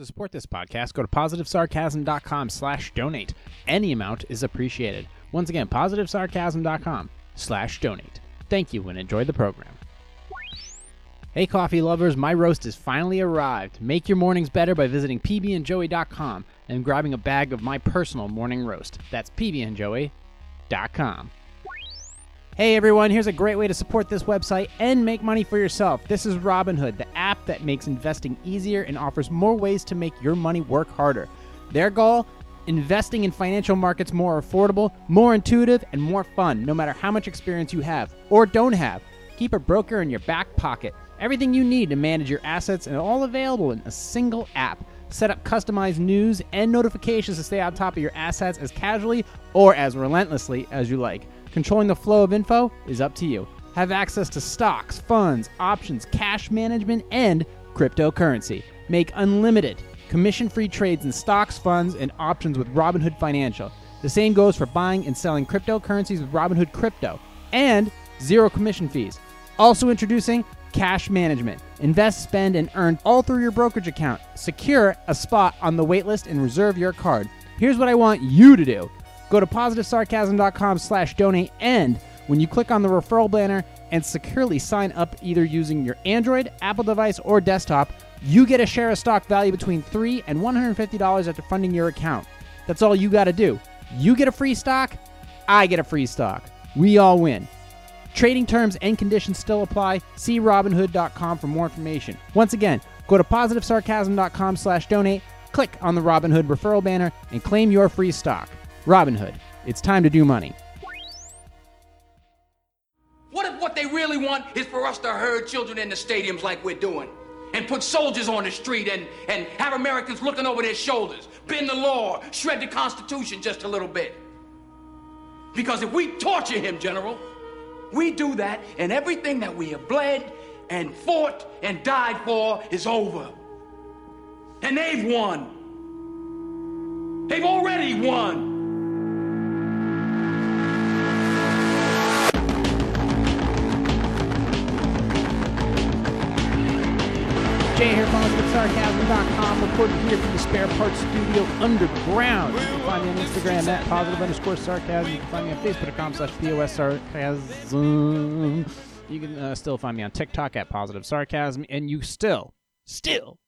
To support this podcast, go to positivesarcasm.com slash donate. Any amount is appreciated. Once again, positivesarcasm.com slash donate. Thank you and enjoy the program. Hey, coffee lovers, my roast has finally arrived. Make your mornings better by visiting pbandjoey.com and grabbing a bag of my personal morning roast. That's pbandjoey.com. Hey everyone, here's a great way to support this website and make money for yourself. This is Robinhood, the app that makes investing easier and offers more ways to make your money work harder. Their goal? Investing in financial markets more affordable, more intuitive, and more fun, no matter how much experience you have or don't have. Keep a broker in your back pocket. Everything you need to manage your assets and all available in a single app. Set up customized news and notifications to stay on top of your assets as casually or as relentlessly as you like. Controlling the flow of info is up to you. Have access to stocks, funds, options, cash management, and cryptocurrency. Make unlimited, commission free trades in stocks, funds, and options with Robinhood Financial. The same goes for buying and selling cryptocurrencies with Robinhood Crypto, and zero commission fees. Also introducing cash management. Invest, spend, and earn all through your brokerage account. Secure a spot on the waitlist and reserve your card. Here's what I want you to do. Go to positivesarcasm.com slash donate and when you click on the referral banner and securely sign up either using your Android, Apple device, or desktop, you get a share of stock value between 3 and $150 after funding your account. That's all you got to do. You get a free stock, I get a free stock. We all win. Trading terms and conditions still apply. See Robinhood.com for more information. Once again, go to positivesarcasm.com slash donate, click on the Robinhood referral banner, and claim your free stock. Robinhood, it's time to do money. What if what they really want is for us to herd children in the stadiums like we're doing? And put soldiers on the street and, and have Americans looking over their shoulders, bend the law, shred the Constitution just a little bit. Because if we torture him, General, we do that and everything that we have bled and fought and died for is over. And they've won. They've already won. positivesarcasm.com, recorded here from the Spare Parts Studio Underground. You can find me on Instagram at positive underscore sarcasm. You can find me on Facebook.com slash POS sarcasm. You can uh, still find me on TikTok at positive sarcasm. And you still, still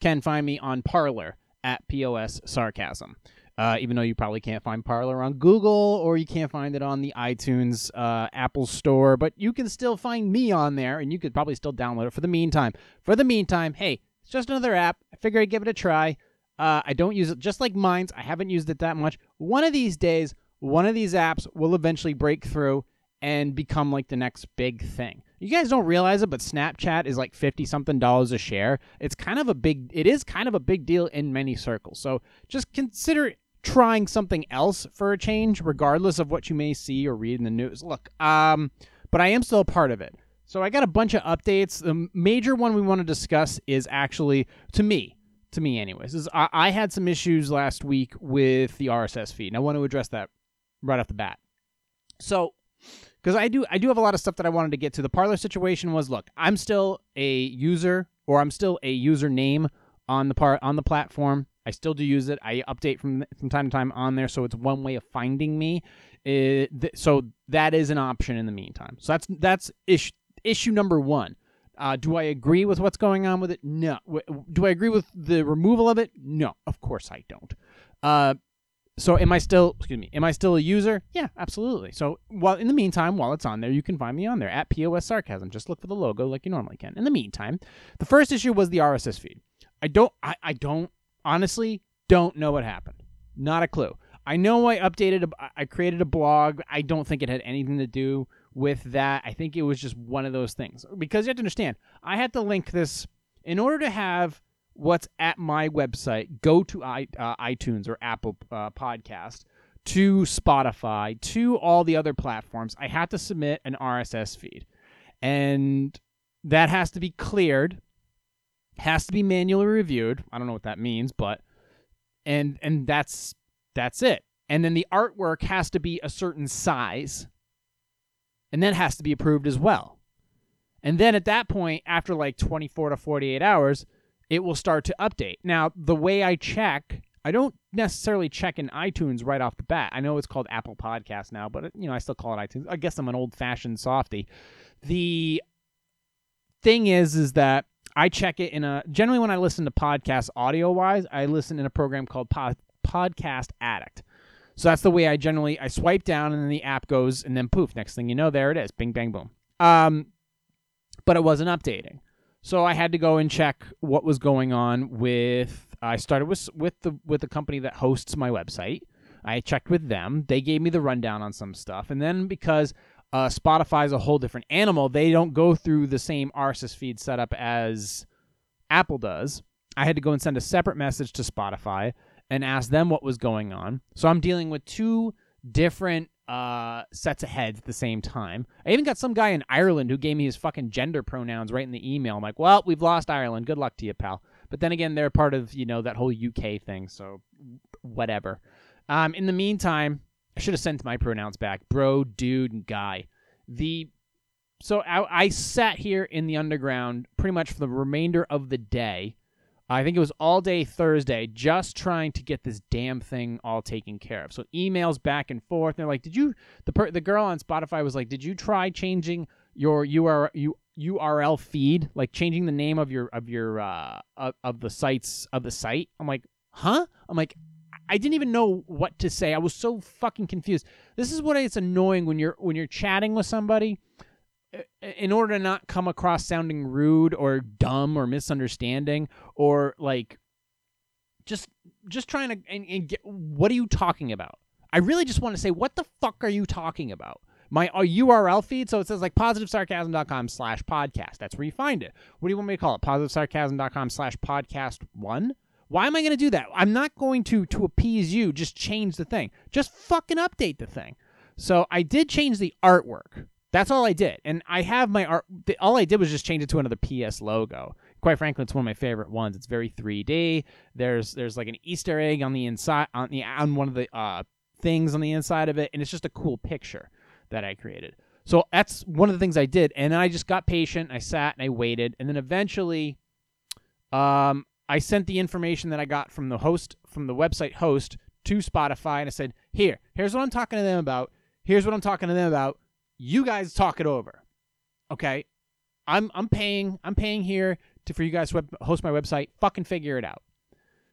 can find me on Parler at POS sarcasm. Uh, even though you probably can't find Parler on Google or you can't find it on the iTunes uh, Apple Store, but you can still find me on there and you could probably still download it for the meantime. For the meantime, hey, just another app. I figure I'd give it a try. Uh, I don't use it just like Minds. I haven't used it that much. One of these days, one of these apps will eventually break through and become like the next big thing. You guys don't realize it, but Snapchat is like 50 something dollars a share. It's kind of a big it is kind of a big deal in many circles. So just consider trying something else for a change regardless of what you may see or read in the news. Look, um but I am still a part of it. So I got a bunch of updates. The major one we want to discuss is actually to me, to me anyways, is I, I had some issues last week with the RSS feed. And I want to address that right off the bat. So because I do I do have a lot of stuff that I wanted to get to. The Parler situation was look, I'm still a user or I'm still a username on the part on the platform. I still do use it. I update from from time to time on there, so it's one way of finding me. It, th- so that is an option in the meantime. So that's that's issue issue number one. Uh, do I agree with what's going on with it? No. Do I agree with the removal of it? No. Of course I don't. Uh, so am I still excuse me, am I still a user? Yeah, absolutely. So while in the meantime, while it's on there, you can find me on there at POS Sarcasm. Just look for the logo like you normally can. In the meantime, the first issue was the RSS feed. I don't I, I don't honestly don't know what happened. Not a clue. I know I updated a, I created a blog. I don't think it had anything to do with that. I think it was just one of those things. Because you have to understand, I had to link this in order to have what's at my website go to I, uh, iTunes or Apple uh, Podcast to Spotify to all the other platforms. I have to submit an RSS feed, and that has to be cleared. Has to be manually reviewed. I don't know what that means, but and and that's that's it. And then the artwork has to be a certain size, and that has to be approved as well. And then at that point, after like 24 to 48 hours, it will start to update. Now, the way I check, I don't necessarily check in iTunes right off the bat. I know it's called Apple Podcast now, but you know, I still call it iTunes. I guess I'm an old-fashioned softy. The thing is is that I check it in a generally when I listen to podcasts audio wise, I listen in a program called Pod, Podcast Addict. So that's the way I generally I swipe down and then the app goes and then poof, next thing you know, there it is. Bing bang boom. Um but it wasn't updating. So I had to go and check what was going on with I started with with the with the company that hosts my website. I checked with them. They gave me the rundown on some stuff. And then because uh, Spotify is a whole different animal. They don't go through the same RSS feed setup as Apple does. I had to go and send a separate message to Spotify and ask them what was going on. So I'm dealing with two different uh, sets of heads at the same time. I even got some guy in Ireland who gave me his fucking gender pronouns right in the email. I'm like, well, we've lost Ireland. Good luck to you, pal. But then again, they're part of you know that whole UK thing, so whatever. Um, in the meantime, I should have sent my pronouns back, bro, dude, and guy. The so I, I sat here in the underground pretty much for the remainder of the day. I think it was all day Thursday, just trying to get this damn thing all taken care of. So emails back and forth. They're like, "Did you?" The per, the girl on Spotify was like, "Did you try changing your URL URL feed, like changing the name of your of your uh of, of the sites of the site?" I'm like, "Huh?" I'm like, I didn't even know what to say. I was so fucking confused. This is what it's annoying when you're when you're chatting with somebody in order to not come across sounding rude or dumb or misunderstanding or like just just trying to and, and get what are you talking about? I really just want to say what the fuck are you talking about? My uh, URL feed, so it says like positivesarcasm.com slash podcast. That's where you find it. What do you want me to call it? Positivesarcasm.com slash podcast one? Why am I going to do that? I'm not going to to appease you. Just change the thing. Just fucking update the thing. So I did change the artwork. That's all I did, and I have my art. All I did was just change it to another PS logo. Quite frankly, it's one of my favorite ones. It's very 3D. There's there's like an Easter egg on the inside on the on one of the uh, things on the inside of it, and it's just a cool picture that I created. So that's one of the things I did, and I just got patient. I sat and I waited, and then eventually, um, I sent the information that I got from the host from the website host to Spotify and I said, "Here, here's what I'm talking to them about. Here's what I'm talking to them about. You guys talk it over." Okay? I'm I'm paying I'm paying here to for you guys to host my website. Fucking figure it out.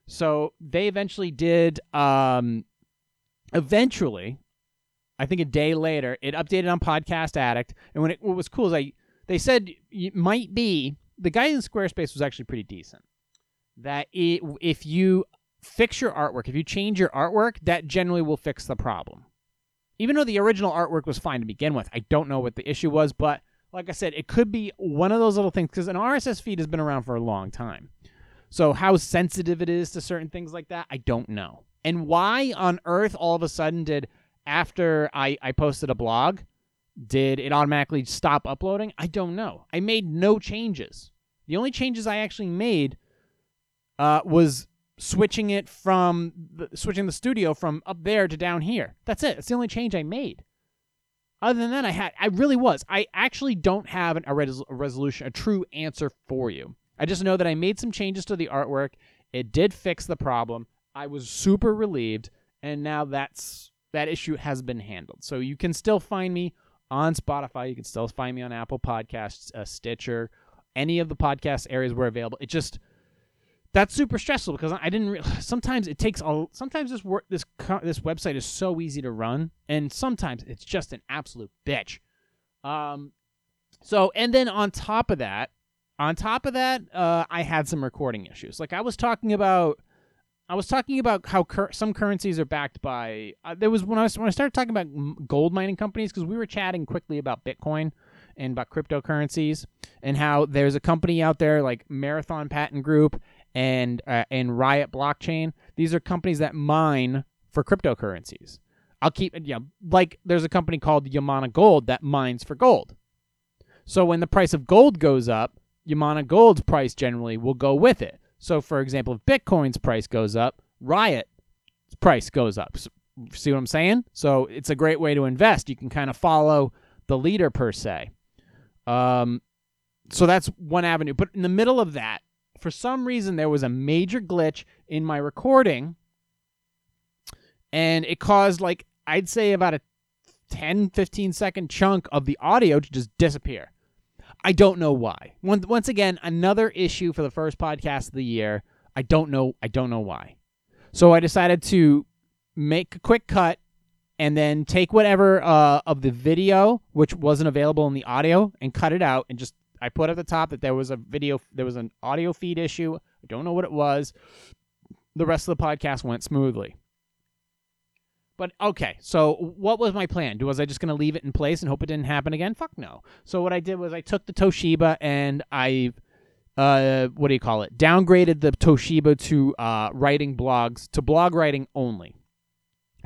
So they eventually did um eventually I think a day later it updated on Podcast Addict and when it what was cool is I they said it might be the guy in Squarespace was actually pretty decent that it, if you fix your artwork, if you change your artwork, that generally will fix the problem. Even though the original artwork was fine to begin with, I don't know what the issue was, but like I said, it could be one of those little things because an RSS feed has been around for a long time. So how sensitive it is to certain things like that, I don't know. And why on earth all of a sudden did after I, I posted a blog, did it automatically stop uploading? I don't know. I made no changes. The only changes I actually made uh, was switching it from the, switching the studio from up there to down here. That's it. It's the only change I made. Other than that, I had I really was. I actually don't have an, a, res, a resolution, a true answer for you. I just know that I made some changes to the artwork. It did fix the problem. I was super relieved, and now that's that issue has been handled. So you can still find me on Spotify. You can still find me on Apple Podcasts, uh, Stitcher, any of the podcast areas where available. It just that's super stressful because I didn't. Re- sometimes it takes a. Sometimes this work this this website is so easy to run, and sometimes it's just an absolute bitch. Um, so and then on top of that, on top of that, uh, I had some recording issues. Like I was talking about, I was talking about how cur- some currencies are backed by. Uh, there was when I was, when I started talking about gold mining companies because we were chatting quickly about Bitcoin and about cryptocurrencies and how there's a company out there like Marathon Patent Group and uh, and Riot Blockchain. These are companies that mine for cryptocurrencies. I'll keep you know, like there's a company called Yamana Gold that mines for gold. So when the price of gold goes up, Yamana Gold's price generally will go with it. So for example, if Bitcoin's price goes up, Riot's price goes up. So, see what I'm saying? So it's a great way to invest. You can kind of follow the leader per se. Um, so that's one avenue. But in the middle of that, for some reason there was a major glitch in my recording and it caused like I'd say about a 10 15 second chunk of the audio to just disappear. I don't know why. Once again, another issue for the first podcast of the year. I don't know I don't know why. So I decided to make a quick cut and then take whatever uh, of the video which wasn't available in the audio and cut it out and just I put at the top that there was a video there was an audio feed issue. I don't know what it was. The rest of the podcast went smoothly. But okay, so what was my plan? Was I just going to leave it in place and hope it didn't happen again? Fuck no. So what I did was I took the Toshiba and I, uh, what do you call it? Downgraded the Toshiba to uh, writing blogs to blog writing only,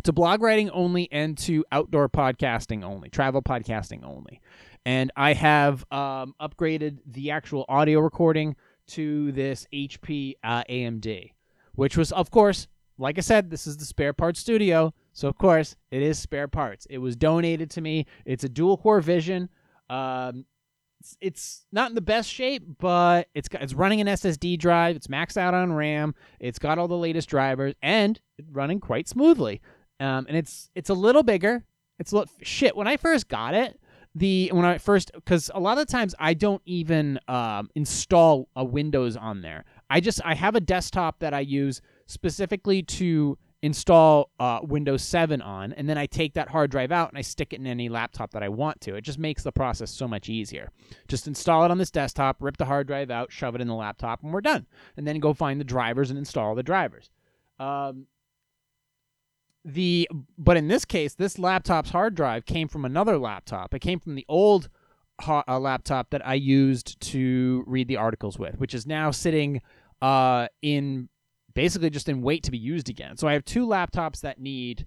to blog writing only, and to outdoor podcasting only, travel podcasting only. And I have um, upgraded the actual audio recording to this HP uh, AMD, which was, of course, like I said, this is the spare parts studio. So of course it is spare parts. It was donated to me. It's a dual core Vision. Um, it's, it's not in the best shape, but it's got, it's running an SSD drive. It's maxed out on RAM. It's got all the latest drivers and it's running quite smoothly. Um, and it's it's a little bigger. It's a little, shit. When I first got it, the when I first because a lot of times I don't even um, install a Windows on there. I just I have a desktop that I use specifically to install uh, Windows 7 on, and then I take that hard drive out and I stick it in any laptop that I want to. It just makes the process so much easier. Just install it on this desktop, rip the hard drive out, shove it in the laptop, and we're done. And then go find the drivers and install the drivers. Um, the but in this case, this laptop's hard drive came from another laptop. It came from the old ha- uh, laptop that I used to read the articles with, which is now sitting uh, in basically just in wait to be used again. So I have two laptops that need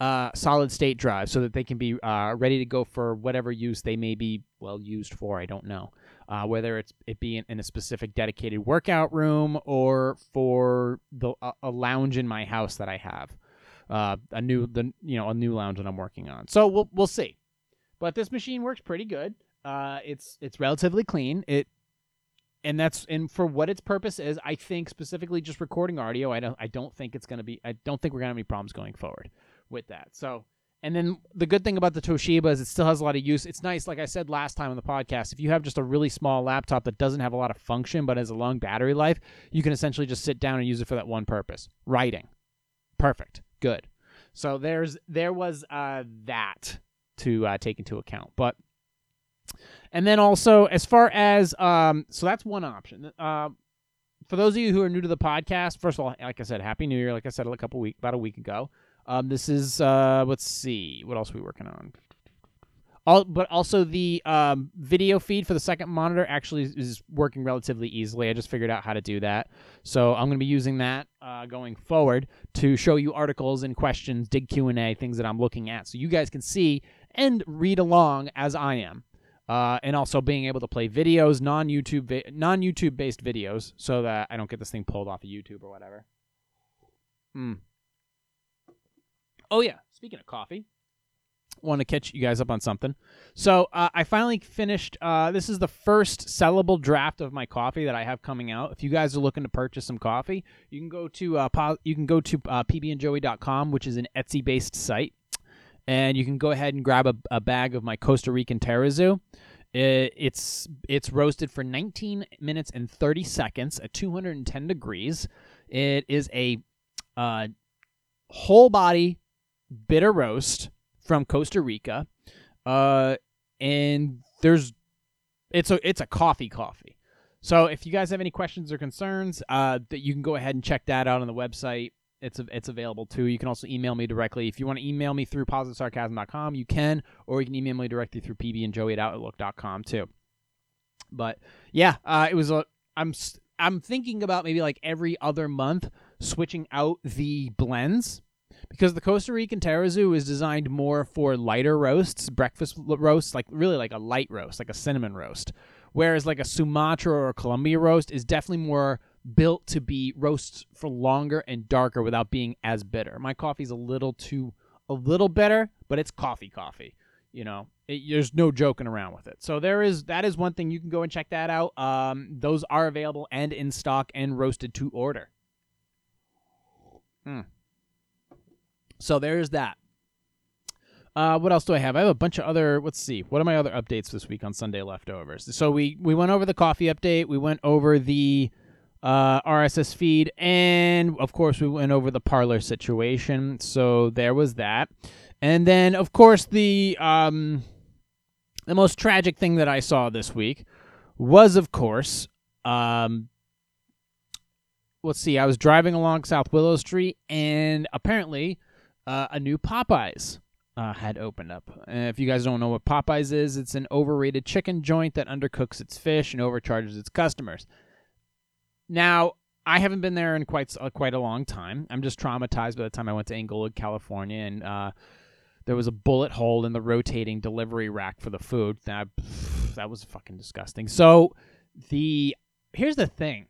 uh, solid state drives so that they can be uh, ready to go for whatever use they may be well used for. I don't know uh, whether it's it be in, in, a specific dedicated workout room or for the a lounge in my house that I have. Uh, a new the you know a new lounge that I'm working on. So we'll we'll see. But this machine works pretty good. Uh, it's it's relatively clean. It and that's and for what its purpose is, I think specifically just recording audio. I don't I don't think it's gonna be I don't think we're gonna have any problems going forward with that. So and then the good thing about the Toshiba is it still has a lot of use. It's nice, like I said last time on the podcast, if you have just a really small laptop that doesn't have a lot of function but has a long battery life, you can essentially just sit down and use it for that one purpose. Writing. Perfect. Good. So there's there was uh, that to uh, take into account. But and then also, as far as um, so that's one option. Uh, for those of you who are new to the podcast, first of all, like I said, Happy New Year. Like I said a couple week, about a week ago. Um, this is uh, let's see, what else are we working on? All, but also the um, video feed for the second monitor actually is working relatively easily. I just figured out how to do that, so I'm going to be using that uh, going forward to show you articles and questions, dig Q and A, things that I'm looking at, so you guys can see and read along as I am uh, and also being able to play videos, non YouTube vi- non YouTube based videos, so that I don't get this thing pulled off of YouTube or whatever. Hmm. Oh yeah, speaking of coffee, want to catch you guys up on something. So uh, I finally finished. Uh, this is the first sellable draft of my coffee that I have coming out. If you guys are looking to purchase some coffee, you can go to uh, po- you can go to uh, pbandjoey.com, which is an Etsy based site and you can go ahead and grab a, a bag of my Costa Rican Tarrazu. It, it's it's roasted for 19 minutes and 30 seconds at 210 degrees. It is a uh, whole body bitter roast from Costa Rica, uh, and there's it's a it's a coffee coffee. So if you guys have any questions or concerns, uh, that you can go ahead and check that out on the website it's it's available too. You can also email me directly. If you want to email me through positivesarcasm.com, you can, or you can email me directly through pbandjoey at outlook.com too. But yeah, uh, it was a. I'm I'm thinking about maybe like every other month switching out the blends because the Costa Rican Tarrazu is designed more for lighter roasts, breakfast roasts, like really like a light roast, like a cinnamon roast. Whereas like a Sumatra or a Colombia roast is definitely more built to be roasts for longer and darker without being as bitter. My coffee's a little too a little bitter, but it's coffee coffee. You know, it, there's no joking around with it. So there is that is one thing you can go and check that out. Um, those are available and in stock and roasted to order. Hmm. So there's that. Uh, what else do I have? I have a bunch of other. Let's see. What are my other updates this week on Sunday leftovers? So we we went over the coffee update. We went over the uh, RSS feed, and of course we went over the Parler situation. So there was that, and then of course the um, the most tragic thing that I saw this week was, of course, um, let's see. I was driving along South Willow Street, and apparently uh, a new Popeyes uh, had opened up. If you guys don't know what Popeyes is, it's an overrated chicken joint that undercooks its fish and overcharges its customers. Now, I haven't been there in quite uh, quite a long time. I'm just traumatized by the time I went to Inglewood, California, and uh, there was a bullet hole in the rotating delivery rack for the food. That that was fucking disgusting. So the here's the thing: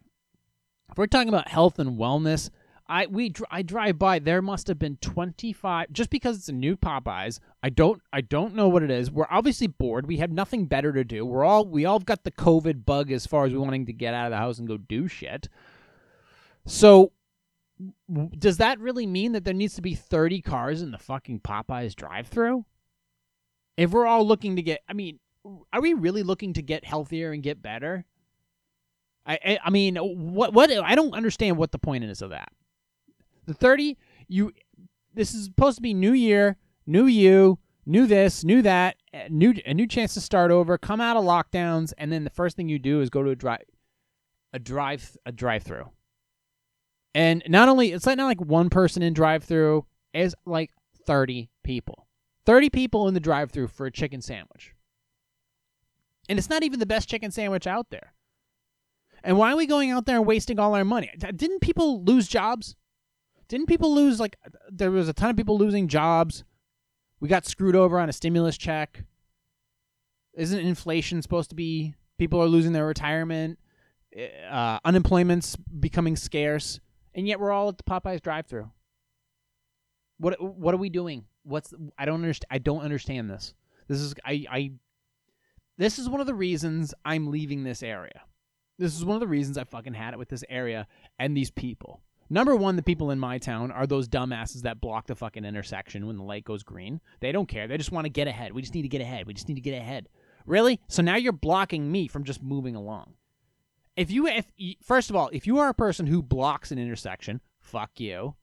if we're talking about health and wellness, I we I drive by. There must have been twenty five. Just because it's a new Popeyes, I don't I don't know what it is. We're obviously bored. We have nothing better to do. We're all we all got the COVID bug as far as we wanting to get out of the house and go do shit. So does that really mean that there needs to be 30 cars in the fucking Popeyes drive-through? If we're all looking to get I mean, are we really looking to get healthier and get better? I, I I mean, what what I don't understand what the point is of that. The 30, you this is supposed to be new year, new you, new this, new that, new a new chance to start over, come out of lockdowns, and then the first thing you do is go to a drive a drive a drive through. And not only it's not like one person in drive through, it's like 30 people. 30 people in the drive through for a chicken sandwich. And it's not even the best chicken sandwich out there. And why are we going out there and wasting all our money? Didn't people lose jobs? Didn't people lose like there was a ton of people losing jobs? We got screwed over on a stimulus check. Isn't inflation supposed to be people are losing their retirement? Uh, unemployment's becoming scarce, and yet we're all at the Popeyes drive-through. What what are we doing? What's I don't understand. I don't understand this. This is I I. This is one of the reasons I'm leaving this area. This is one of the reasons I fucking had it with this area and these people. Number one, the people in my town are those dumbasses that block the fucking intersection when the light goes green. They don't care. They just want to get ahead. We just need to get ahead. We just need to get ahead. Really? So now you're blocking me from just moving along. If you, if first of all, if you are a person who blocks an intersection, fuck you.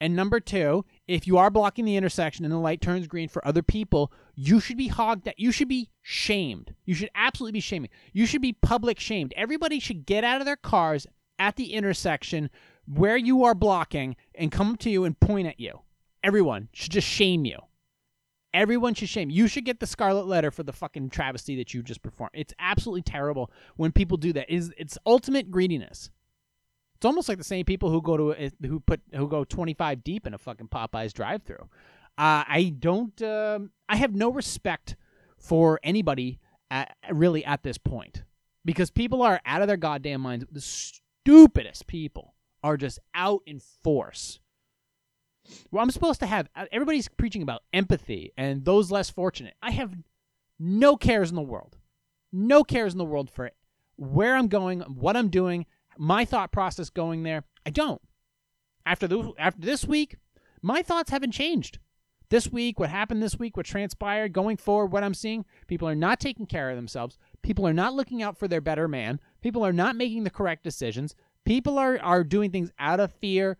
And number two, if you are blocking the intersection and the light turns green for other people, you should be hogged. You should be shamed. You should absolutely be shaming. You should be public shamed. Everybody should get out of their cars at the intersection where you are blocking and come to you and point at you. Everyone should just shame you. Everyone should shame. You should get the scarlet letter for the fucking travesty that you just performed. It's absolutely terrible when people do that. Is it's ultimate greediness. It's almost like the same people who go to a, who put who go 25 deep in a fucking Popeyes drive-through. Uh, I don't. Um, I have no respect for anybody at, really at this point because people are out of their goddamn minds. The stupidest people are just out in force. Well, I'm supposed to have uh, everybody's preaching about empathy and those less fortunate. I have no cares in the world. No cares in the world for where I'm going, what I'm doing, my thought process going there. I don't. After the after this week, my thoughts haven't changed. This week, what happened this week, what transpired, going forward, what I'm seeing, people are not taking care of themselves. People are not looking out for their better man. People are not making the correct decisions. People are, are doing things out of fear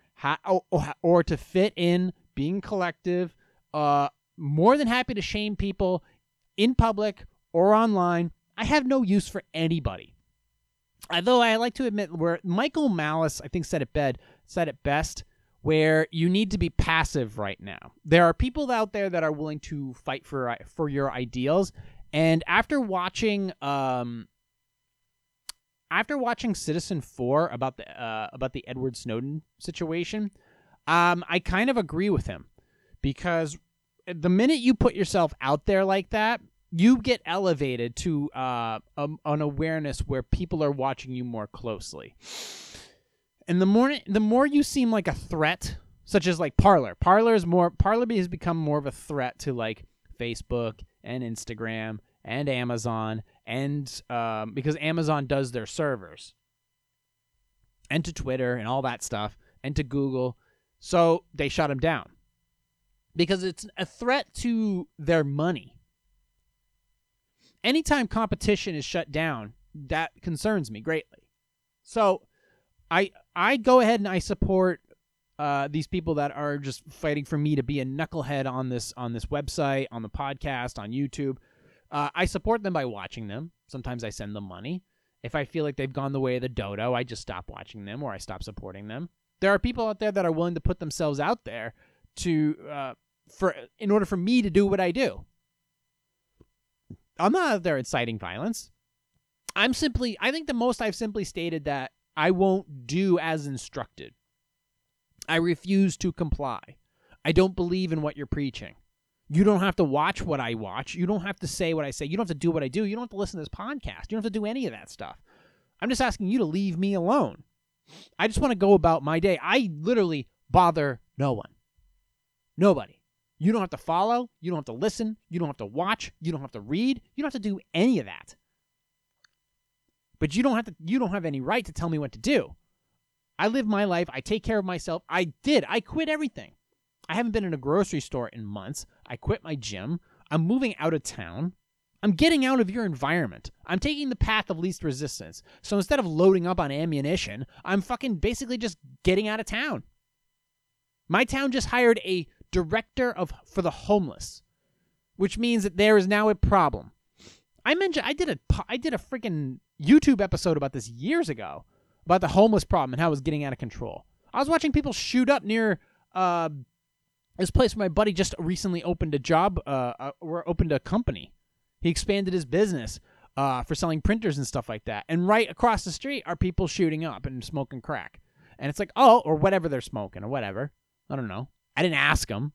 or, or to fit in, being collective. Uh, more than happy to shame people in public or online. I have no use for anybody. Although I like to admit where Michael Malice, I think, said it bed said it best, where you need to be passive right now. There are people out there that are willing to fight for for your ideals, and after watching um, after watching Citizenfour about the uh, about the Edward Snowden situation, um, I kind of agree with him because the minute you put yourself out there like that, you get elevated to uh, a, an awareness where people are watching you more closely. And the more the more you seem like a threat, such as like Parler. Parler is more Parler has become more of a threat to like Facebook, and Instagram and Amazon and um, because Amazon does their servers and to Twitter and all that stuff and to Google. So they shut him down because it's a threat to their money. Anytime competition is shut down, that concerns me greatly. So I I go ahead and I support uh, these people that are just fighting for me to be a knucklehead on this on this website, on the podcast, on YouTube. Uh, I support them by watching them. Sometimes I send them money. If I feel like they've gone the way of the dodo, I just stop watching them or I stop supporting them. There are people out there that are willing to put themselves out there to uh, for in order for me to do what I do. I'm not out there inciting violence. I'm simply I think the most I've simply stated that I won't do as instructed. I refuse to comply. I don't believe in what you're preaching. You don't have to watch what I watch. You don't have to say what I say. You don't have to do what I do. You don't have to listen to this podcast. You don't have to do any of that stuff. I'm just asking you to leave me alone. I just want to go about my day. I literally bother no one. Nobody. You don't have to follow. You don't have to listen. You don't have to watch. You don't have to read. You don't have to do any of that. But you don't have to you don't have any right to tell me what to do. I live my life. I take care of myself. I did. I quit everything. I haven't been in a grocery store in months. I quit my gym. I'm moving out of town. I'm getting out of your environment. I'm taking the path of least resistance. So instead of loading up on ammunition, I'm fucking basically just getting out of town. My town just hired a director of for the homeless, which means that there is now a problem. I mentioned I did a I did a freaking YouTube episode about this years ago about the homeless problem and how it was getting out of control. I was watching people shoot up near uh, this place where my buddy just recently opened a job, uh, uh, or opened a company. He expanded his business uh, for selling printers and stuff like that. And right across the street are people shooting up and smoking crack. And it's like, oh, or whatever they're smoking or whatever. I don't know. I didn't ask them.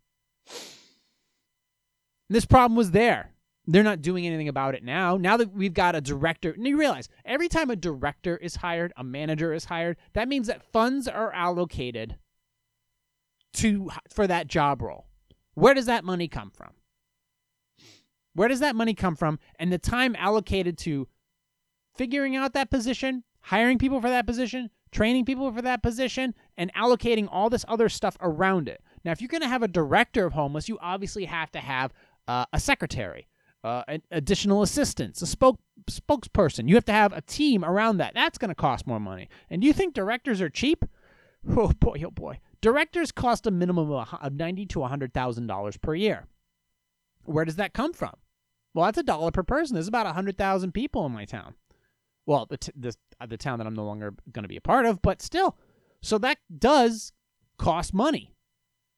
This problem was there. They're not doing anything about it now. Now that we've got a director, and you realize every time a director is hired, a manager is hired, that means that funds are allocated to for that job role. Where does that money come from? Where does that money come from? And the time allocated to figuring out that position, hiring people for that position, training people for that position, and allocating all this other stuff around it. Now, if you're going to have a director of homeless, you obviously have to have uh, a secretary, uh, additional assistants, a spoke spokesperson. You have to have a team around that. That's going to cost more money. And do you think directors are cheap? Oh boy, oh boy. Directors cost a minimum of ninety to hundred thousand dollars per year. Where does that come from? Well, that's a dollar per person. There's about hundred thousand people in my town. Well, the t- the, uh, the town that I'm no longer going to be a part of, but still. So that does cost money.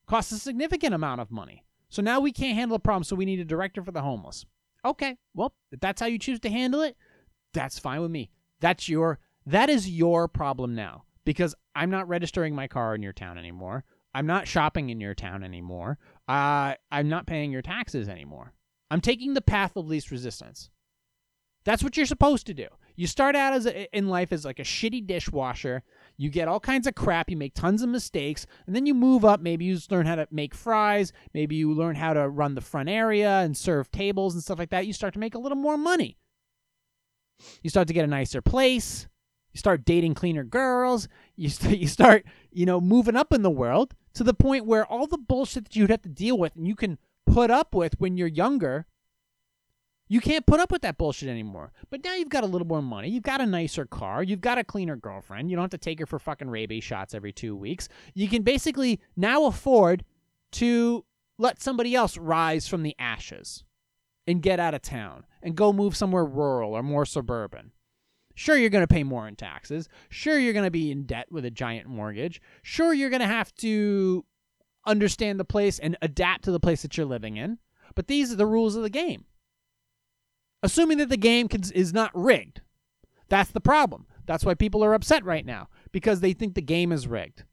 Costs a significant amount of money. So now we can't handle the problem, so we need a director for the homeless. Okay, well, if that's how you choose to handle it, that's fine with me. That's your that is your problem now because I'm not registering my car in your town anymore. I'm not shopping in your town anymore. Uh, I'm not paying your taxes anymore. I'm taking the path of least resistance. That's what you're supposed to do. You start out as a, in life as like a shitty dishwasher. You get all kinds of crap. You make tons of mistakes, and then you move up. Maybe you learn how to make fries. Maybe you learn how to run the front area and serve tables and stuff like that. You start to make a little more money. You start to get a nicer place. You start dating cleaner girls. You, st- you start, you know, moving up in the world to the point where all the bullshit that you'd have to deal with and you can put up with when you're younger, you can't put up with that bullshit anymore. But now you've got a little more money. You've got a nicer car. You've got a cleaner girlfriend. You don't have to take her for fucking rabies shots every two weeks. You can basically now afford to let somebody else rise from the ashes and get out of town and go move somewhere rural or more suburban. Sure, you're going to pay more in taxes. Sure, you're going to be in debt with a giant mortgage. Sure, you're going to have to understand the place and adapt to the place that you're living in. But these are the rules of the game. Assuming that the game is not rigged. That's the problem. That's why people are upset right now because they think the game is rigged.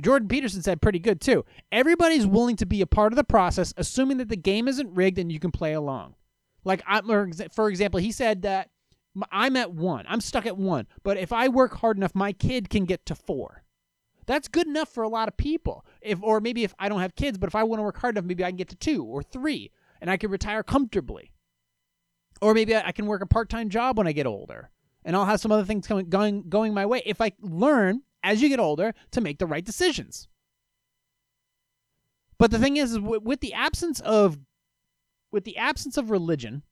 Jordan Peterson said pretty good too. Everybody's willing to be a part of the process, assuming that the game isn't rigged and you can play along. Like, for example, he said that I'm at one. I'm stuck at one. But if I work hard enough, my kid can get to four. That's good enough for a lot of people. If or maybe if I don't have kids, but if I want to work hard enough, maybe I can get to two or three. and I can retire comfortably. Or maybe I can work a part time job when I get older and I'll have some other things coming, going, going my way if I learn as you get older to make the right decisions. But the thing is, is with the absence of with the absence of religion,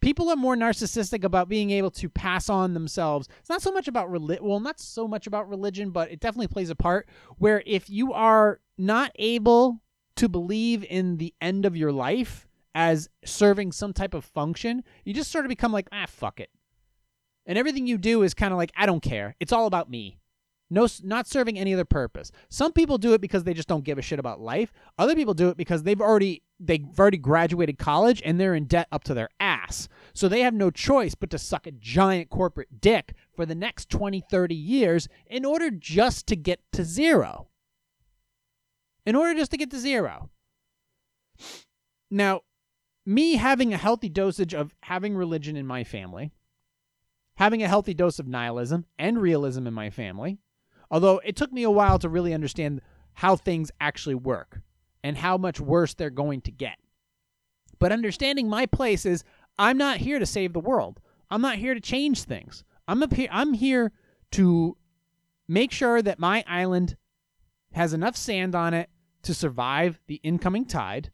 people are more narcissistic about being able to pass on themselves. It's not so much about religion, well, not so much about religion, but it definitely plays a part where if you are not able to believe in the end of your life as serving some type of function, you just sort of become like, ah, fuck it. And everything you do is kind of like, I don't care. It's all about me. No, not serving any other purpose. Some people do it because they just don't give a shit about life. Other people do it because they've already they've already graduated college and they're in debt up to their ass. So they have no choice but to suck a giant corporate dick for the next 20, 30 years in order just to get to zero. In order just to get to zero. Now, me having a healthy dosage of having religion in my family, having a healthy dose of nihilism and realism in my family, Although it took me a while to really understand how things actually work and how much worse they're going to get. But understanding my place is I'm not here to save the world. I'm not here to change things. I'm up here I'm here to make sure that my island has enough sand on it to survive the incoming tide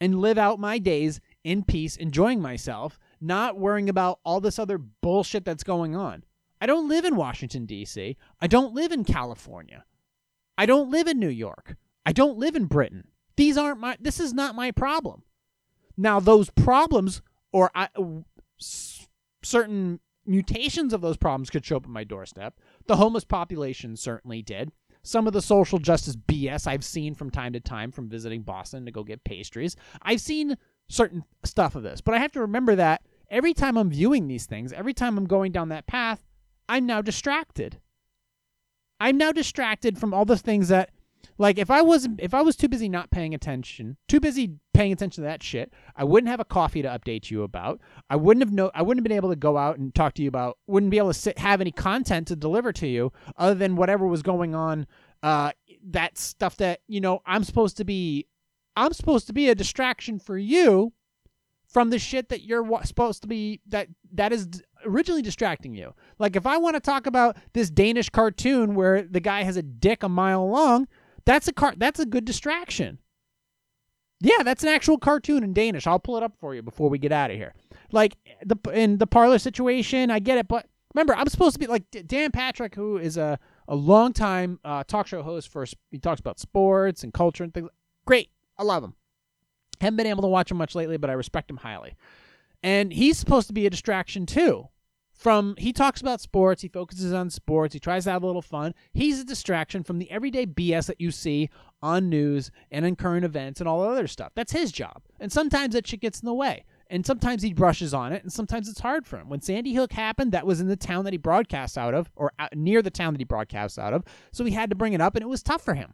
and live out my days in peace enjoying myself, not worrying about all this other bullshit that's going on. I don't live in Washington, D.C. I don't live in California. I don't live in New York. I don't live in Britain. These aren't my, this is not my problem. Now, those problems or certain mutations of those problems could show up at my doorstep. The homeless population certainly did. Some of the social justice BS I've seen from time to time from visiting Boston to go get pastries. I've seen certain stuff of this, but I have to remember that every time I'm viewing these things, every time I'm going down that path, I'm now distracted. I'm now distracted from all the things that like if I was if I was too busy not paying attention, too busy paying attention to that shit, I wouldn't have a coffee to update you about. I wouldn't have no I wouldn't have been able to go out and talk to you about wouldn't be able to sit, have any content to deliver to you other than whatever was going on uh that stuff that, you know, I'm supposed to be I'm supposed to be a distraction for you from the shit that you're supposed to be that that is originally distracting you. Like if I want to talk about this Danish cartoon where the guy has a dick a mile long, that's a car that's a good distraction. Yeah, that's an actual cartoon in Danish. I'll pull it up for you before we get out of here. Like the in the Parler situation, I get it, but remember, I'm supposed to be like Dan Patrick, who is a a long time uh, talk show host. For he talks about sports and culture and things. Great, I love him. Haven't been able to watch him much lately, but I respect him highly. And he's supposed to be a distraction too. From he talks about sports, he focuses on sports, he tries to have a little fun. He's a distraction from the everyday BS that you see on news and in current events and all that other stuff. That's his job. And sometimes that shit gets in the way. And sometimes he brushes on it, and sometimes it's hard for him. When Sandy Hook happened, that was in the town that he broadcasts out of, or out, near the town that he broadcasts out of. So he had to bring it up, and it was tough for him.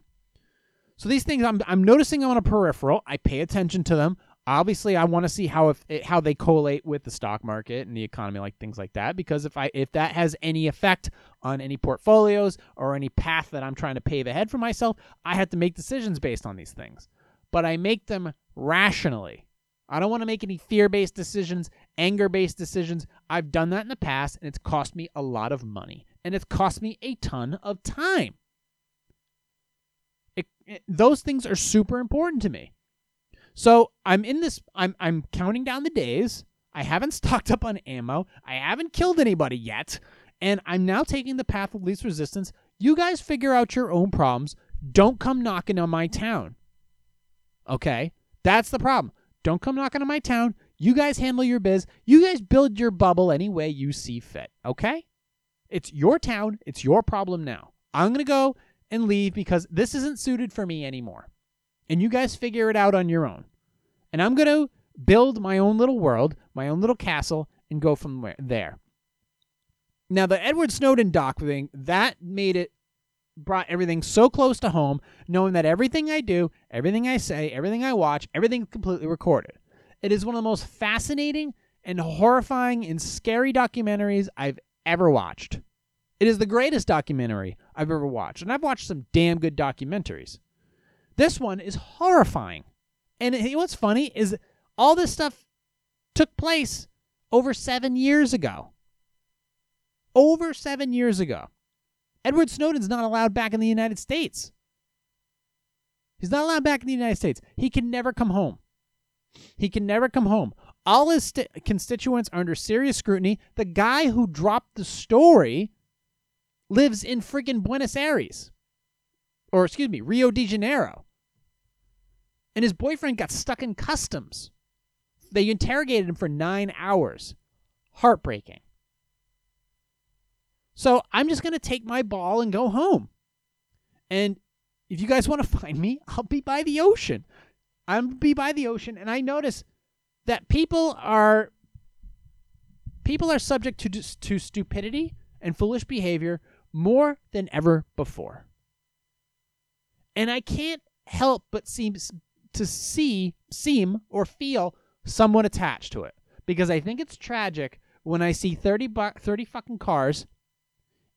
So these things I'm I'm noticing on a peripheral. I pay attention to them. Obviously, I want to see how if eh, how they collate with the stock market and the economy, like things like that. Because if I if that has any effect on any portfolios or any path that I'm trying to pave ahead for myself, I have to make decisions based on these things. But I make them rationally. I don't want to make any fear based decisions, anger based decisions. I've done that in the past, and it's cost me a lot of money, and it's cost me a ton of time. It, it, those things are super important to me. So I'm in this. I'm I'm counting down the days. I haven't stocked up on ammo. I haven't killed anybody yet, and I'm now taking the path of least resistance. You guys figure out your own problems. Don't come knocking on my town. Okay, that's the problem. Don't come knocking on my town. You guys handle your biz. You guys build your bubble any way you see fit. Okay, it's your town. It's your problem now. I'm gonna go and leave because this isn't suited for me anymore. And you guys figure it out on your own. And I'm going to build my own little world, my own little castle, and go from there. Now, the Edward Snowden doc thing, that made it, brought everything so close to home, knowing that everything I do, everything I say, everything I watch, everything's completely recorded. It is one of the most fascinating and horrifying and scary documentaries I've ever watched. It is the greatest documentary I've ever watched, and I've watched some damn good documentaries. This one is horrifying. And know what's funny is all this stuff took place over seven years ago. Over seven years ago. Edward Snowden's not allowed back in the United States. He's not allowed back in the United States. He can never come home. He can never come home. All his st- constituents are under serious scrutiny. The guy who dropped the story lives in freaking Buenos Aires. Or, excuse me, Rio de Janeiro. And his boyfriend got stuck in customs. They interrogated him for nine hours. Heartbreaking. So I'm just going to take my ball and go home. And if you guys want to find me, I'll be by the ocean. I'm be by the ocean, and I notice that people are people are subject to to stupidity and foolish behavior more than ever before. And I can't help but seem to see, seem, or feel someone attached to it because I think it's tragic when I see 30, bu- 30 fucking cars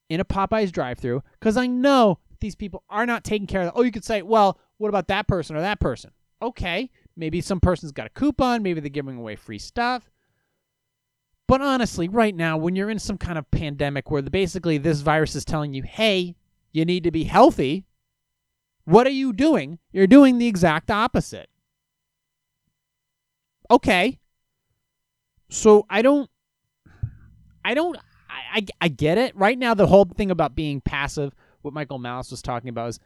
in a Popeyes drive-through because I know these people are not taking care of. Them. Oh, you could say, well, what about that person or that person? Okay, maybe some person's got a coupon, maybe they're giving away free stuff. But honestly, right now, when you're in some kind of pandemic where the, basically this virus is telling you, hey, you need to be healthy, what are you doing? You're doing the exact opposite. Okay. So I don't, I don't, I, I, I get it. Right now, the whole thing about being passive, what Michael Malice was talking about is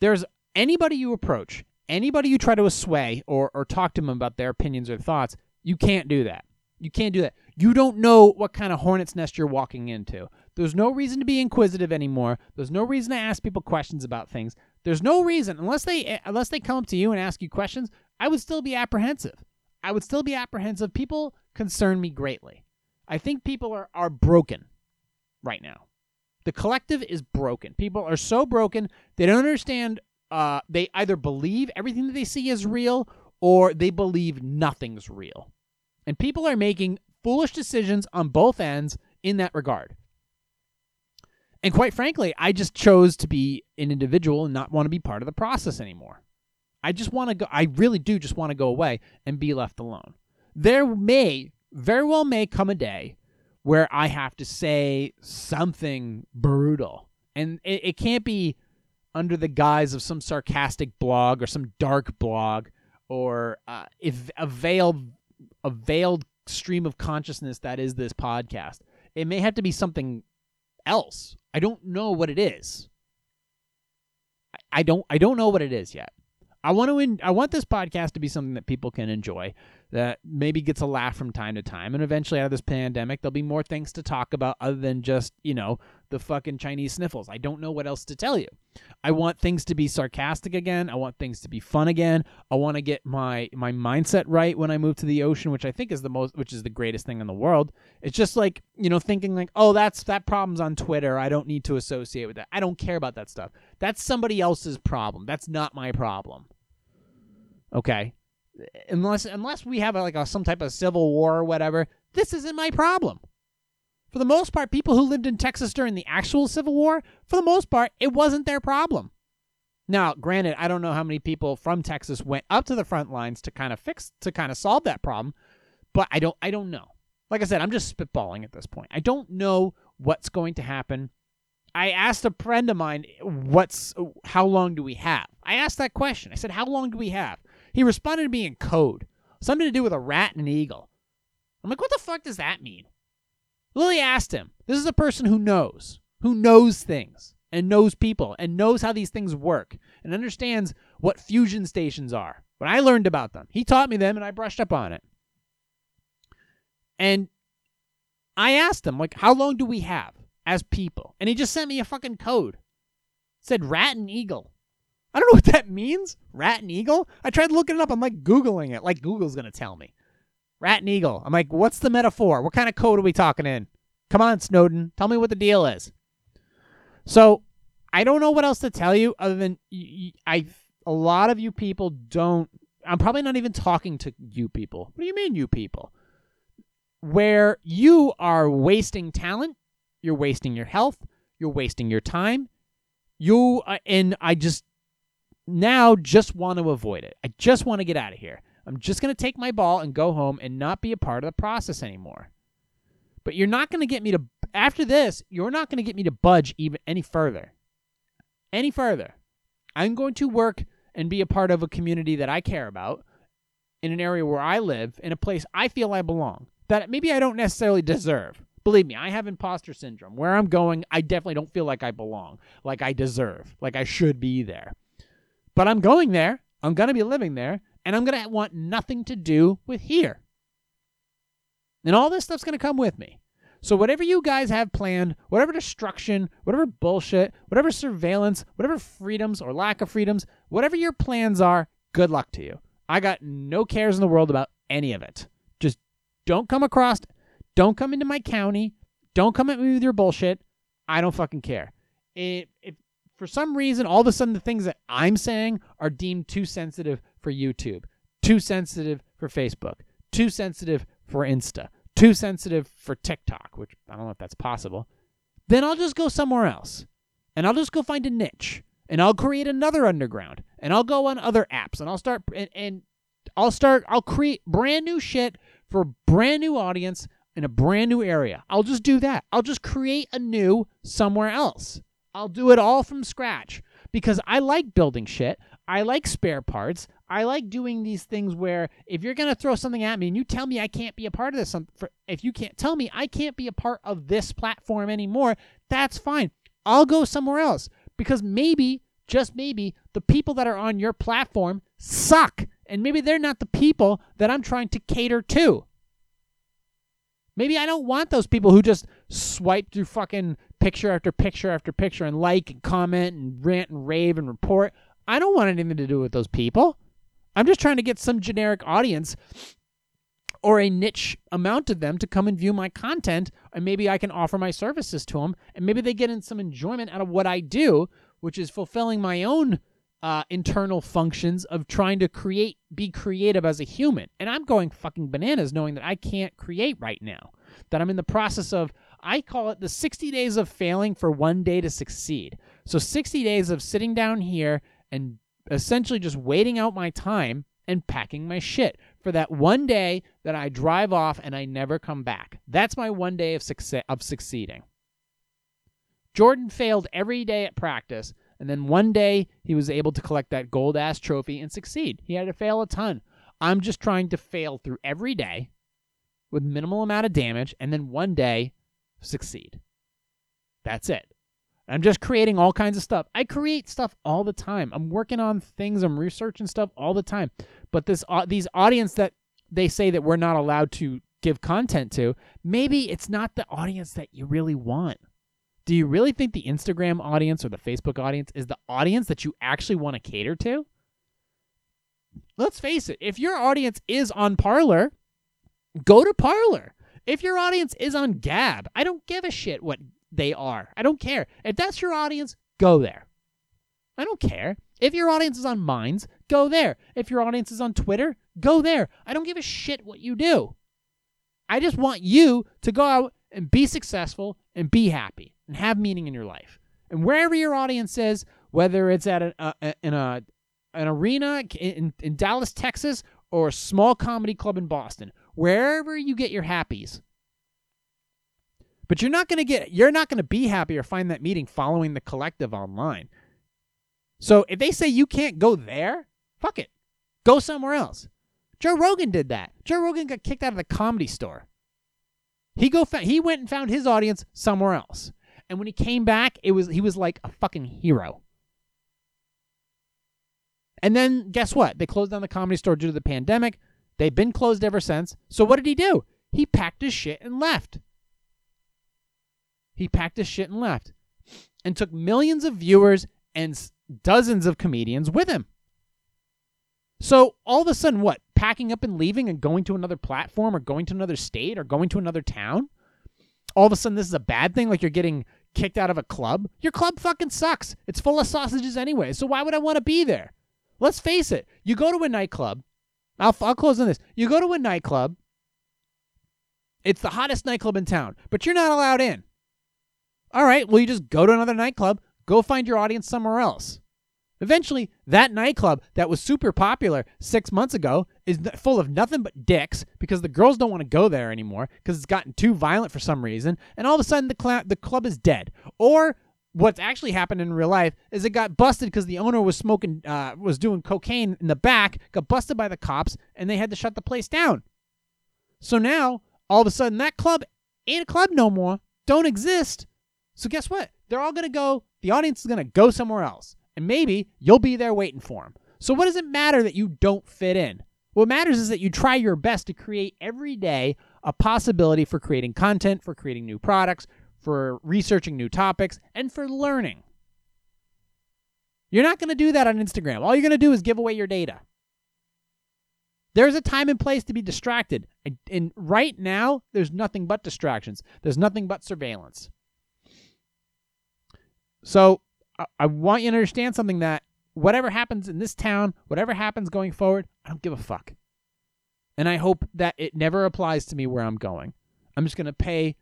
there's anybody you approach, anybody you try to sway or, or talk to them about their opinions or thoughts, you can't do that. You can't do that. You don't know what kind of hornet's nest you're walking into. There's no reason to be inquisitive anymore. There's no reason to ask people questions about things. There's no reason unless they unless they come up to you and ask you questions, I would still be apprehensive. I would still be apprehensive. People concern me greatly. I think people are are broken right now. The collective is broken. People are so broken, they don't understand uh, they either believe everything that they see is real or they believe nothing's real. And people are making foolish decisions on both ends in that regard. And quite frankly, I just chose to be an individual and not want to be part of the process anymore. I just want to go, I really do just want to go away and be left alone. There may, very well may come a day where I have to say something brutal. And it, it can't be under the guise of some sarcastic blog or some dark blog or uh, if a veiled a veiled stream of consciousness that is this podcast. It may have to be something else. I don't know what it is. I don't I don't know what it is yet. I want to in, I want this podcast to be something that people can enjoy that maybe gets a laugh from time to time and eventually out of this pandemic there'll be more things to talk about other than just, you know, the fucking Chinese sniffles. I don't know what else to tell you. I want things to be sarcastic again. I want things to be fun again. I want to get my my mindset right when I move to the ocean, which I think is the most which is the greatest thing in the world. It's just like, you know, thinking like, "Oh, that's that problem's on Twitter. I don't need to associate with that. I don't care about that stuff. That's somebody else's problem. That's not my problem." Okay? Unless unless we have a, like a, some type of civil war or whatever, this isn't my problem. For the most part, people who lived in Texas during the actual Civil War, for the most part, it wasn't their problem. Now, granted, I don't know how many people from Texas went up to the front lines to kind of fix to kind of solve that problem, but I don't I don't know. Like I said, I'm just spitballing at this point. I don't know what's going to happen. I asked a friend of mine, "What's how long do we have?" I asked that question. I said, "How long do we have?" He responded to me in code, something to do with a rat and an eagle. I'm like, "What the fuck does that mean?" Lily asked him. This is a person who knows, who knows things and knows people and knows how these things work and understands what fusion stations are. When I learned about them, he taught me them and I brushed up on it. And I asked him, like, how long do we have as people? And he just sent me a fucking code. It said rat and eagle. I don't know what that means. Rat and eagle? I tried looking it up. I'm like Googling it, like Google's going to tell me. Rat and eagle. I'm like, what's the metaphor? What kind of code are we talking in? Come on, Snowden. Tell me what the deal is. So I don't know what else to tell you other than I. A lot of you people don't. I'm probably not even talking to you people. What do you mean, you people? Where you are wasting talent, you're wasting your health, you're wasting your time. You uh, and I just now just want to avoid it. I just want to get out of here. I'm just going to take my ball and go home and not be a part of the process anymore. But you're not going to get me to after this, you're not going to get me to budge even any further. Any further. I'm going to work and be a part of a community that I care about in an area where I live, in a place I feel I belong, that maybe I don't necessarily deserve. Believe me, I have imposter syndrome. Where I'm going, I definitely don't feel like I belong, like I deserve, like I should be there. But I'm going there. I'm going to be living there, and I'm going to want nothing to do with here. And all this stuff's going to come with me. So, whatever you guys have planned, whatever destruction, whatever bullshit, whatever surveillance, whatever freedoms or lack of freedoms, whatever your plans are, good luck to you. I got no cares in the world about any of it. Just don't come across, don't come into my county, don't come at me with your bullshit. I don't fucking care. If, if for some reason all of a sudden the things that I'm saying are deemed too sensitive for YouTube, too sensitive for Facebook, too sensitive for Insta, too sensitive for TikTok, which I don't know if that's possible, then I'll just go somewhere else. And I'll just go find a niche. And I'll create another underground. And I'll go on other apps. And I'll start and, and I'll start I'll create brand new shit for a brand new audience in a brand new area. I'll just do that. I'll just create a new somewhere else. I'll do it all from scratch because I like building shit. I like spare parts. I like doing these things where if you're going to throw something at me and you tell me I can't be a part of this, um, if you can't tell me I can't be a part of this platform anymore, that's fine. I'll go somewhere else because maybe, just maybe, the people that are on your platform suck. And maybe they're not the people that I'm trying to cater to. Maybe I don't want those people who just swipe through fucking picture after picture after picture and like and comment and rant and rave and report. I don't want anything to do with those people. I'm just trying to get some generic audience or a niche amount of them to come and view my content and maybe I can offer my services to them and maybe they get in some enjoyment out of what I do, which is fulfilling my own uh, internal functions of trying to create, be creative as a human. And I'm going fucking bananas knowing that I can't create right now. That I'm in the process of, I call it the 60 days of failing for one day to succeed. So 60 days of sitting down here and essentially just waiting out my time and packing my shit for that one day that I drive off and I never come back. That's my one day of success of succeeding. Jordan failed every day at practice, and then one day he was able to collect that gold ass trophy and succeed. He had to fail a ton. I'm just trying to fail through every day with minimal amount of damage and then one day succeed. That's it. I'm just creating all kinds of stuff. I create stuff all the time. I'm working on things. I'm researching stuff all the time. But this uh, these audience that they say that we're not allowed to give content to, maybe it's not the audience that you really want. Do you really think the Instagram audience or the Facebook audience is the audience that you actually want to cater to? Let's face it. If your audience is on Parler, go to Parler. If your audience is on Gab, I don't give a shit what they are. I don't care. If that's your audience, go there. I don't care. If your audience is on Minds, go there. If your audience is on Twitter, go there. I don't give a shit what you do. I just want you to go out and be successful and be happy and have meaning in your life. And wherever your audience is, whether it's at a, uh, a, in a an arena in, in Dallas, Texas, or a small comedy club in Boston, wherever you get your happies, but you're not going to get you're not going to be happy or find that meeting following the collective online. So if they say you can't go there, fuck it. Go somewhere else. Joe Rogan did that. Joe Rogan got kicked out of the comedy store. He go he went and found his audience somewhere else. And when he came back, it was he was like a fucking hero. And then guess what? They closed down the comedy store due to the pandemic. They've been closed ever since. So what did he do? He packed his shit and left. He packed his shit and left and took millions of viewers and dozens of comedians with him. So all of a sudden, what? Packing up and leaving and going to another platform or going to another state or going to another town? All of a sudden, this is a bad thing? Like you're getting kicked out of a club? Your club fucking sucks. It's full of sausages anyway. So why would I want to be there? Let's face it. You go to a nightclub. I'll, I'll close on this. You go to a nightclub. It's the hottest nightclub in town, but you're not allowed in. All right, well, you just go to another nightclub, go find your audience somewhere else. Eventually, that nightclub that was super popular six months ago is full of nothing but dicks because the girls don't want to go there anymore because it's gotten too violent for some reason. And all of a sudden, the, cl- the club is dead. Or what's actually happened in real life is it got busted because the owner was smoking, uh, was doing cocaine in the back, got busted by the cops, and they had to shut the place down. So now, all of a sudden, that club ain't a club no more, don't exist. So guess what? They're all going to go, the audience is going to go somewhere else. And maybe you'll be there waiting for them. So what does it matter that you don't fit in? What matters is that you try your best to create every day a possibility for creating content, for creating new products, for researching new topics, and for learning. You're not going to do that on Instagram. All you're going to do is give away your data. There's a time and place to be distracted. And right now, there's nothing but distractions. There's nothing but surveillance. So I, want you to understand something that whatever happens in this town, whatever happens going forward, I don't give a fuck. And I hope that it never applies to me where I'm going. I'm just going to pay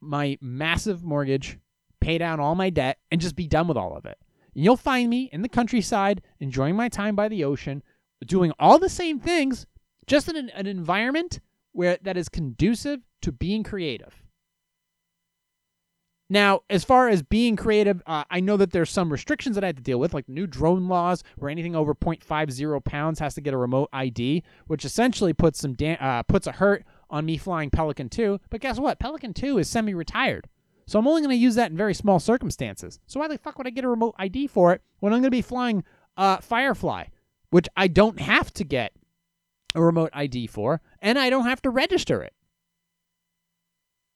my massive mortgage, pay down all my debt, and just be done with all of it. And you'll find me in the countryside, enjoying my time by the ocean, doing all the same things, just in an, an environment where that is conducive to being creative. Now, as far as being creative, uh, I know that there's some restrictions that I had to deal with, like new drone laws, where anything over 0.50 pounds has to get a remote ID, which essentially puts some da- uh, puts a hurt on me flying Pelican 2. But guess what? Pelican 2 is semi-retired, so I'm only going to use that in very small circumstances. So why the fuck would I get a remote ID for it when I'm going to be flying uh, Firefly, which I don't have to get a remote ID for, and I don't have to register it.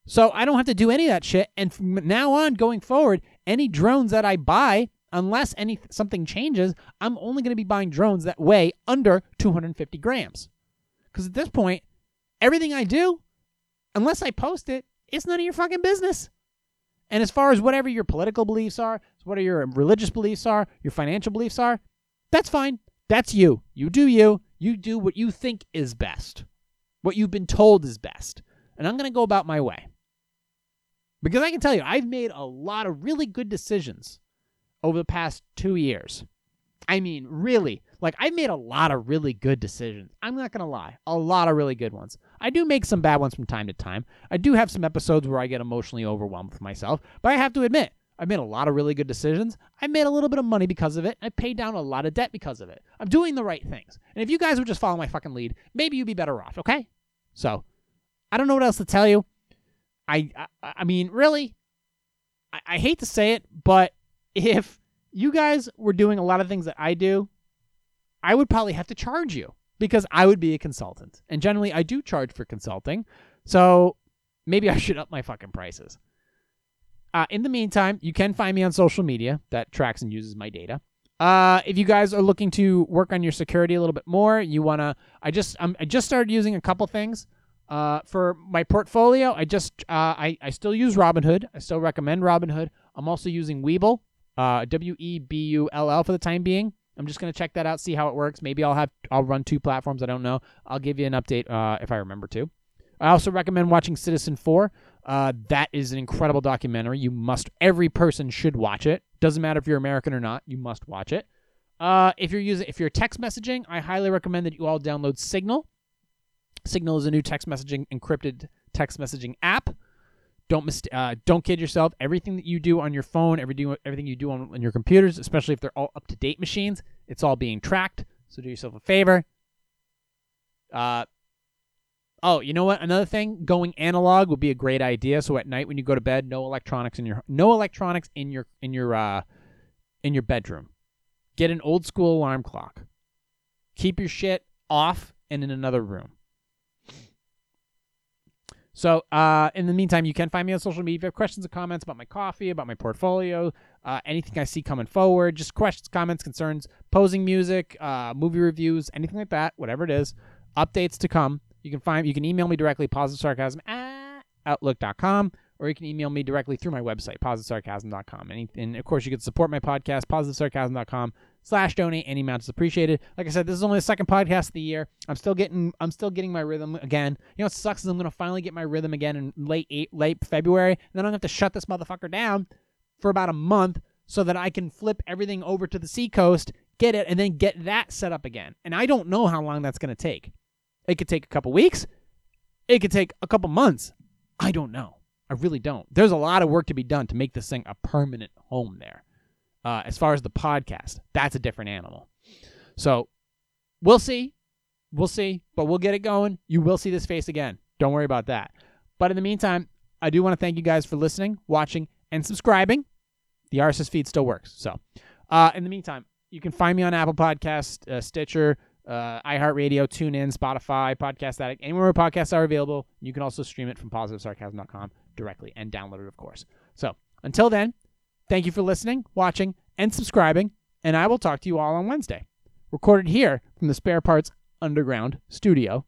So I don't have to do any of that shit. And from now on, going forward, any drones that I buy, unless any something changes, I'm only going to be buying drones that weigh under 250 grams. Because at this point, everything I do, unless I post it, it's none of your fucking business. And as far as whatever your political beliefs are, what are your religious beliefs are, your financial beliefs are, that's fine. That's you. You do you. You do what you think is best, what you've been told is best. And I'm going to go about my way. Because I can tell you, I've made a lot of really good decisions over the past two years. I mean, really, like I've made a lot of really good decisions. I'm not to lie, a lot of really good ones. I do make some bad ones from time to time. I do have some episodes where I get emotionally overwhelmed with myself, but I have to admit, I've made a lot of really good decisions. I made a little bit of money because of it. I paid down a lot of debt because of it. I'm doing the right things. And if you guys would just follow my fucking lead, maybe you'd be better off, okay? So, I don't know what else to tell you. I, I, I mean, really, I, I hate to say it, but if you guys were doing a lot of things that I do, I would probably have to charge you because I would be a consultant. And generally, I do charge for consulting. So maybe I should up my fucking prices. Uh, in the meantime, you can find me on social media that tracks and uses my data. Uh, if you guys are looking to work on your security a little bit more, you wanna. I just um, I just started using a couple things. Uh, for my portfolio, I just uh, I I still use Robinhood. I still recommend Robinhood. I'm also using Webull, uh, W E B U L L for the time being. I'm just gonna check that out, see how it works. Maybe I'll have I'll run two platforms. I don't know. I'll give you an update uh, if I remember to. I also recommend watching Citizenfour. Uh, that is an incredible documentary. You must. Every person should watch it. Doesn't matter if you're American or not. You must watch it. Uh, if you're using if you're text messaging, I highly recommend that you all download Signal. Signal is a new text messaging encrypted text messaging app. Don't mis- uh, don't kid yourself. Everything that you do on your phone, everything everything you do on, on your computers, especially if they're all up to date machines, it's all being tracked. So do yourself a favor. Uh, oh, you know what? Another thing, going analog would be a great idea. So at night when you go to bed, no electronics in your no electronics in your in your uh in your bedroom. Get an old school alarm clock. Keep your shit off and in another room. So, uh, in the meantime, you can find me on social media. If you have questions or comments about my coffee, about my portfolio, uh, anything I see coming forward, just questions, comments, concerns, posing music, uh, movie reviews, anything like that, whatever it is, updates to come. You can find, you can email me directly, positive sarcasm at outlook.com, or you can email me directly through my website, positivesarcasm.com. And, and of course, you can support my podcast, positivesarcasm.com slash donate. Any amount is appreciated. Like I said, this is only the second podcast of the year. I'm still getting I'm still getting my rhythm again. You know what sucks is I'm gonna finally get my rhythm again in late eight, late February, and then I'm gonna have to shut this motherfucker down for about a month so that I can flip everything over to the Seacoast, get it, and then get that set up again. And I don't know how long that's to take. It could take a couple weeks. It could take a couple months. I don't know. I really don't. There's a lot of work to be done to make this thing a permanent home there. Uh, as far as the podcast, that's a different animal. So we'll see. We'll see, but we'll get it going. You will see this face again. Don't worry about that. But in the meantime, I do want to thank you guys for listening, watching, and subscribing. The RSS feed still works. So, uh, in the meantime, you can find me on Apple Podcast, uh, Stitcher, uh, iHeartRadio, TuneIn, Spotify, Podcast Addict, anywhere where podcasts are available. You can also stream it from positivesarcasm.com directly and download it, of course. So, until then, thank you for listening, watching, and subscribing, and I will talk to you all on Wednesday. Recorded here from the Spare Parts Underground studio.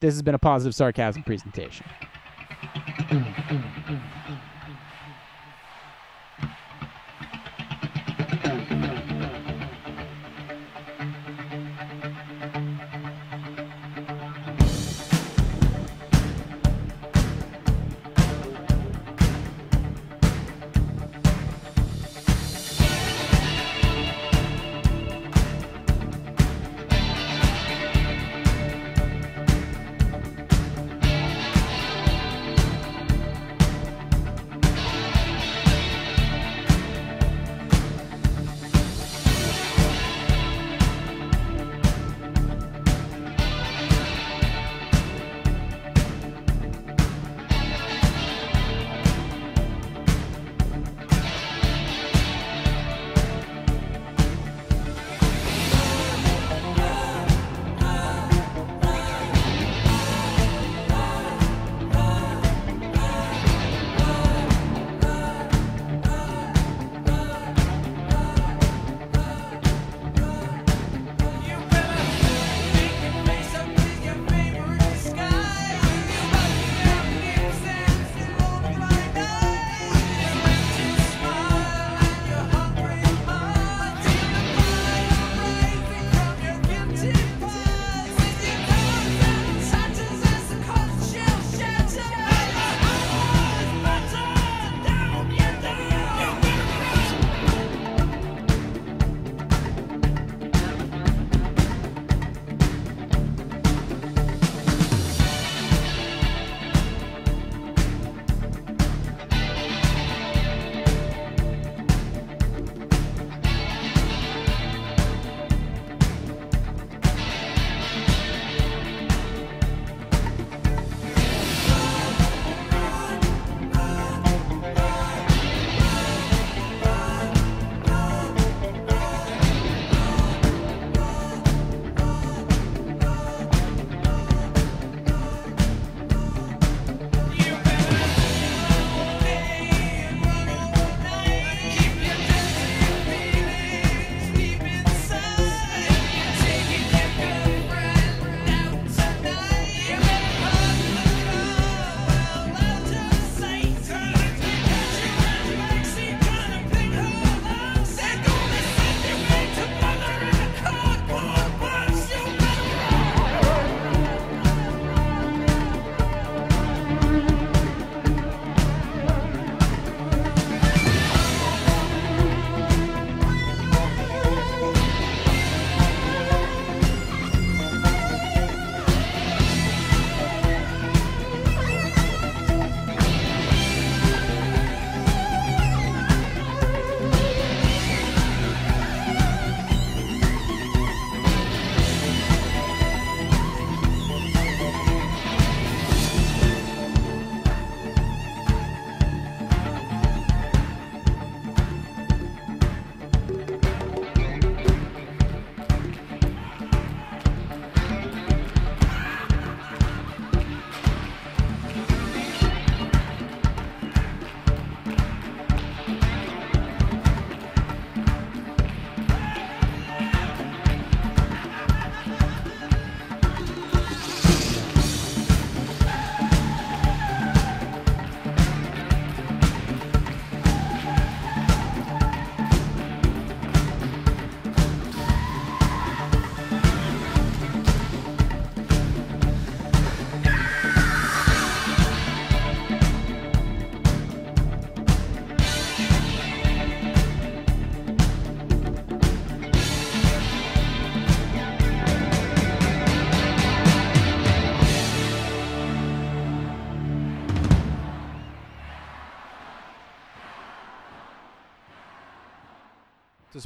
This has been a positive sarcasm presentation.